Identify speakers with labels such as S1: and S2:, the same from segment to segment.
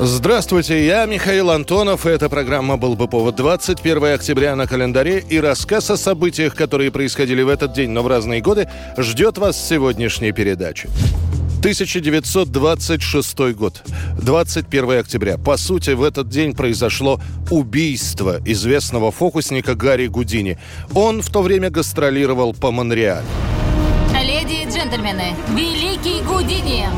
S1: Здравствуйте, я Михаил Антонов, и эта программа «Был бы повод» 21 октября на календаре, и рассказ о событиях, которые происходили в этот день, но в разные годы, ждет вас в сегодняшней передаче. 1926 год, 21 октября. По сути, в этот день произошло убийство известного фокусника Гарри Гудини. Он в то время гастролировал по Монреалю.
S2: Леди и джентльмены, Великий Гудини!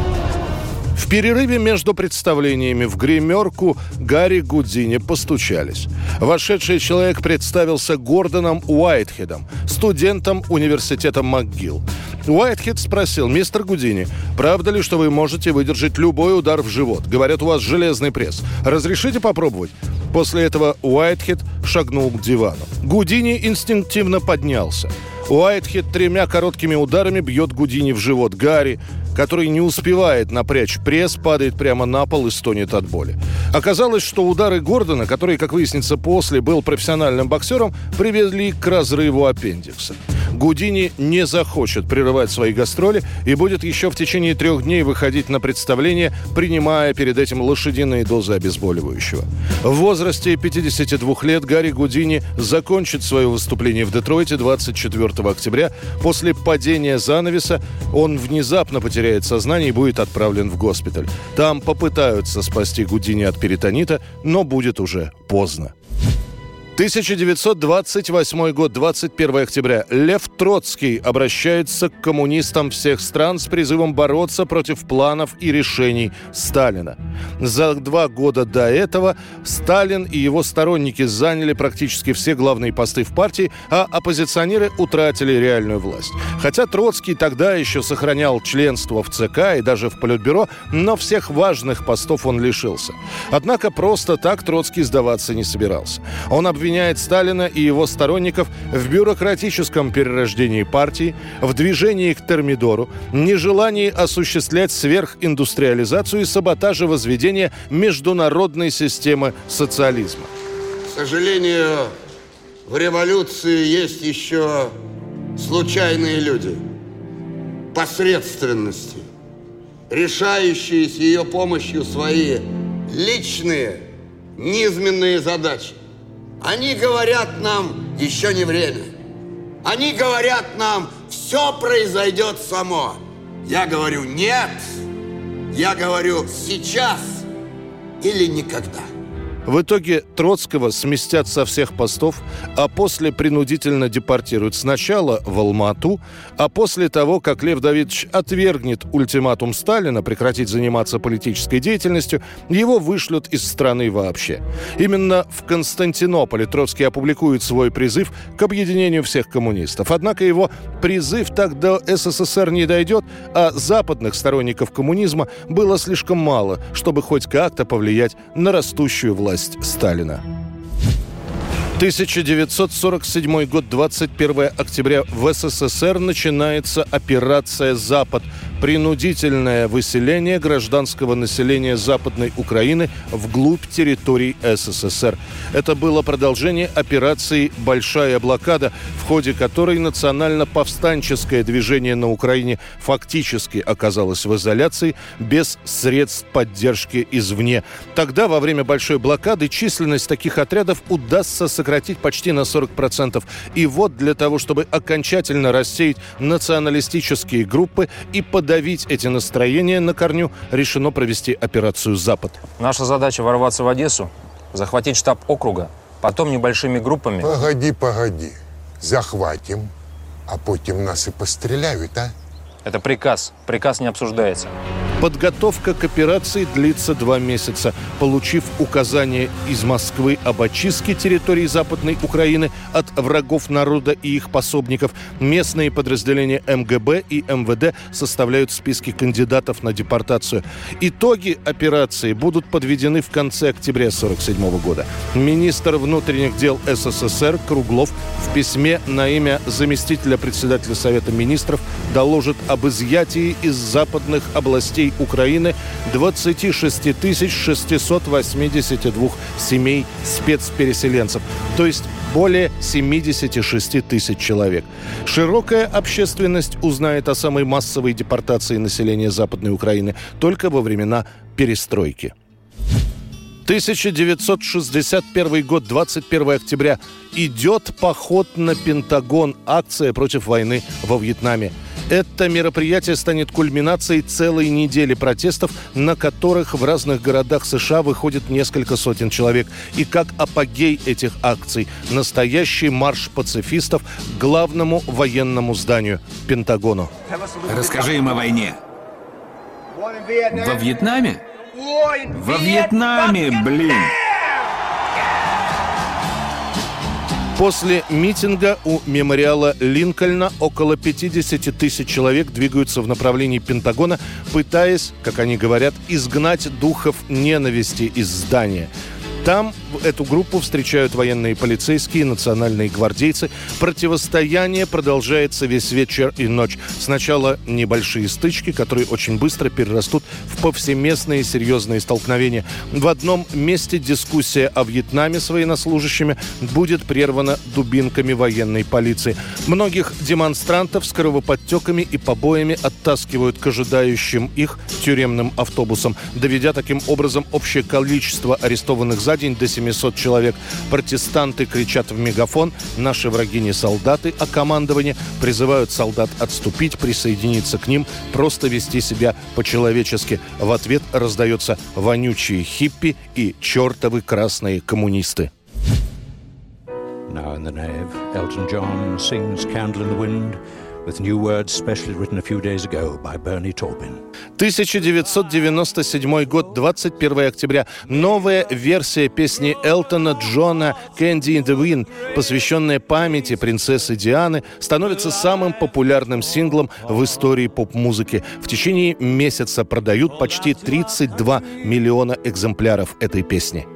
S1: В перерыве между представлениями в гримерку Гарри Гудини постучались. Вошедший человек представился Гордоном Уайтхедом, студентом университета МcGill. Уайтхед спросил, мистер Гудини, правда ли, что вы можете выдержать любой удар в живот? Говорят, у вас железный пресс. Разрешите попробовать? После этого Уайтхед шагнул к дивану. Гудини инстинктивно поднялся. Уайтхед тремя короткими ударами бьет Гудини в живот. Гарри, который не успевает напрячь пресс, падает прямо на пол и стонет от боли. Оказалось, что удары Гордона, который, как выяснится после, был профессиональным боксером, привели к разрыву аппендикса. Гудини не захочет прерывать свои гастроли и будет еще в течение трех дней выходить на представление, принимая перед этим лошадиные дозы обезболивающего. В возрасте 52 лет Гарри Гудини закончит свое выступление в Детройте 24 октября. После падения занавеса он внезапно потеряет сознание и будет отправлен в госпиталь. Там попытаются спасти Гудини от перитонита, но будет уже поздно. 1928 год, 21 октября. Лев Троцкий обращается к коммунистам всех стран с призывом бороться против планов и решений Сталина. За два года до этого Сталин и его сторонники заняли практически все главные посты в партии, а оппозиционеры утратили реальную власть. Хотя Троцкий тогда еще сохранял членство в ЦК и даже в Политбюро, но всех важных постов он лишился. Однако просто так Троцкий сдаваться не собирался. Он обвинял обвиняет Сталина и его сторонников в бюрократическом перерождении партии, в движении к термидору, нежелании осуществлять сверхиндустриализацию и саботаже возведения международной системы социализма.
S3: К сожалению, в революции есть еще случайные люди, посредственности, решающие с ее помощью свои личные низменные задачи. Они говорят нам, еще не время. Они говорят нам, все произойдет само. Я говорю, нет. Я говорю, сейчас или никогда.
S1: В итоге Троцкого сместят со всех постов, а после принудительно депортируют сначала в Алмату, а после того, как Лев Давидович отвергнет ультиматум Сталина прекратить заниматься политической деятельностью, его вышлют из страны вообще. Именно в Константинополе Троцкий опубликует свой призыв к объединению всех коммунистов. Однако его призыв так до СССР не дойдет, а западных сторонников коммунизма было слишком мало, чтобы хоть как-то повлиять на растущую власть власть Сталина. 1947 год, 21 октября. В СССР начинается операция «Запад». Принудительное выселение гражданского населения Западной Украины вглубь территорий СССР. Это было продолжение операции «Большая блокада», в ходе которой национально-повстанческое движение на Украине фактически оказалось в изоляции без средств поддержки извне. Тогда, во время Большой блокады, численность таких отрядов удастся сократить почти на 40%. И вот для того, чтобы окончательно рассеять националистические группы и подавить эти настроения на корню, решено провести операцию «Запад».
S4: Наша задача ворваться в Одессу, захватить штаб округа, потом небольшими группами.
S5: Погоди, погоди. Захватим, а потім нас і постріляють, а?
S4: Это приказ. Приказ не обсуждается.
S1: Подготовка к операции длится два месяца. Получив указание из Москвы об очистке территории Западной Украины от врагов народа и их пособников, местные подразделения МГБ и МВД составляют списки кандидатов на депортацию. Итоги операции будут подведены в конце октября 1947 года. Министр внутренних дел СССР Круглов в письме на имя заместителя председателя Совета министров доложит об изъятии из западных областей Украины 26 682 семей спецпереселенцев, то есть более 76 тысяч человек. Широкая общественность узнает о самой массовой депортации населения Западной Украины только во времена перестройки. 1961 год, 21 октября. Идет поход на Пентагон. Акция против войны во Вьетнаме. Это мероприятие станет кульминацией целой недели протестов, на которых в разных городах США выходит несколько сотен человек. И как апогей этих акций – настоящий марш пацифистов к главному военному зданию – Пентагону.
S5: Расскажи им о войне. Во Вьетнаме? Во Вьетнаме, блин!
S1: После митинга у мемориала Линкольна около 50 тысяч человек двигаются в направлении Пентагона, пытаясь, как они говорят, изгнать духов ненависти из здания. Там эту группу встречают военные полицейские, национальные гвардейцы. Противостояние продолжается весь вечер и ночь. Сначала небольшие стычки, которые очень быстро перерастут в повсеместные серьезные столкновения. В одном месте дискуссия о Вьетнаме с военнослужащими будет прервана дубинками военной полиции. Многих демонстрантов с кровоподтеками и побоями оттаскивают к ожидающим их тюремным автобусам, доведя таким образом общее количество арестованных за день до 700 человек. Протестанты кричат в мегафон «Наши враги не солдаты, а командование» призывают солдат отступить, присоединиться к ним, просто вести себя по-человечески. В ответ раздается вонючие хиппи и чертовы красные коммунисты.
S6: Now in the nave, Elton John sings Candle in the Wind with new words specially written a few days ago by Bernie Taupin.
S1: 1997 год, 21 октября. Новая версия песни Элтона Джона «Candy in the Wind», посвященная памяти принцессы Дианы, становится самым популярным синглом в истории поп-музыки. В течение месяца продают почти 32 миллиона экземпляров этой песни.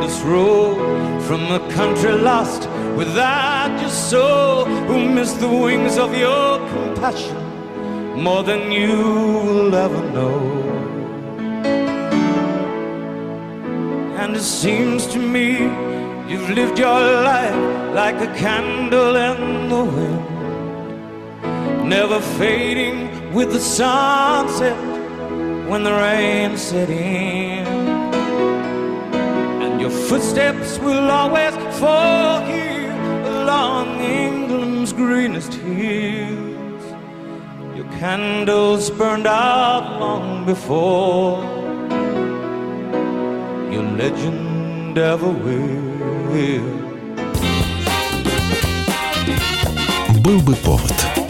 S7: this road from a country lost without your soul, who missed the wings of your compassion more than you will ever know. And it seems to me you've lived your life like a candle in the wind, never fading with the sunset when the rain set in footsteps will always fall here along England's greenest hills. Your candles burned out long before your legend ever will.
S8: Был бы повод.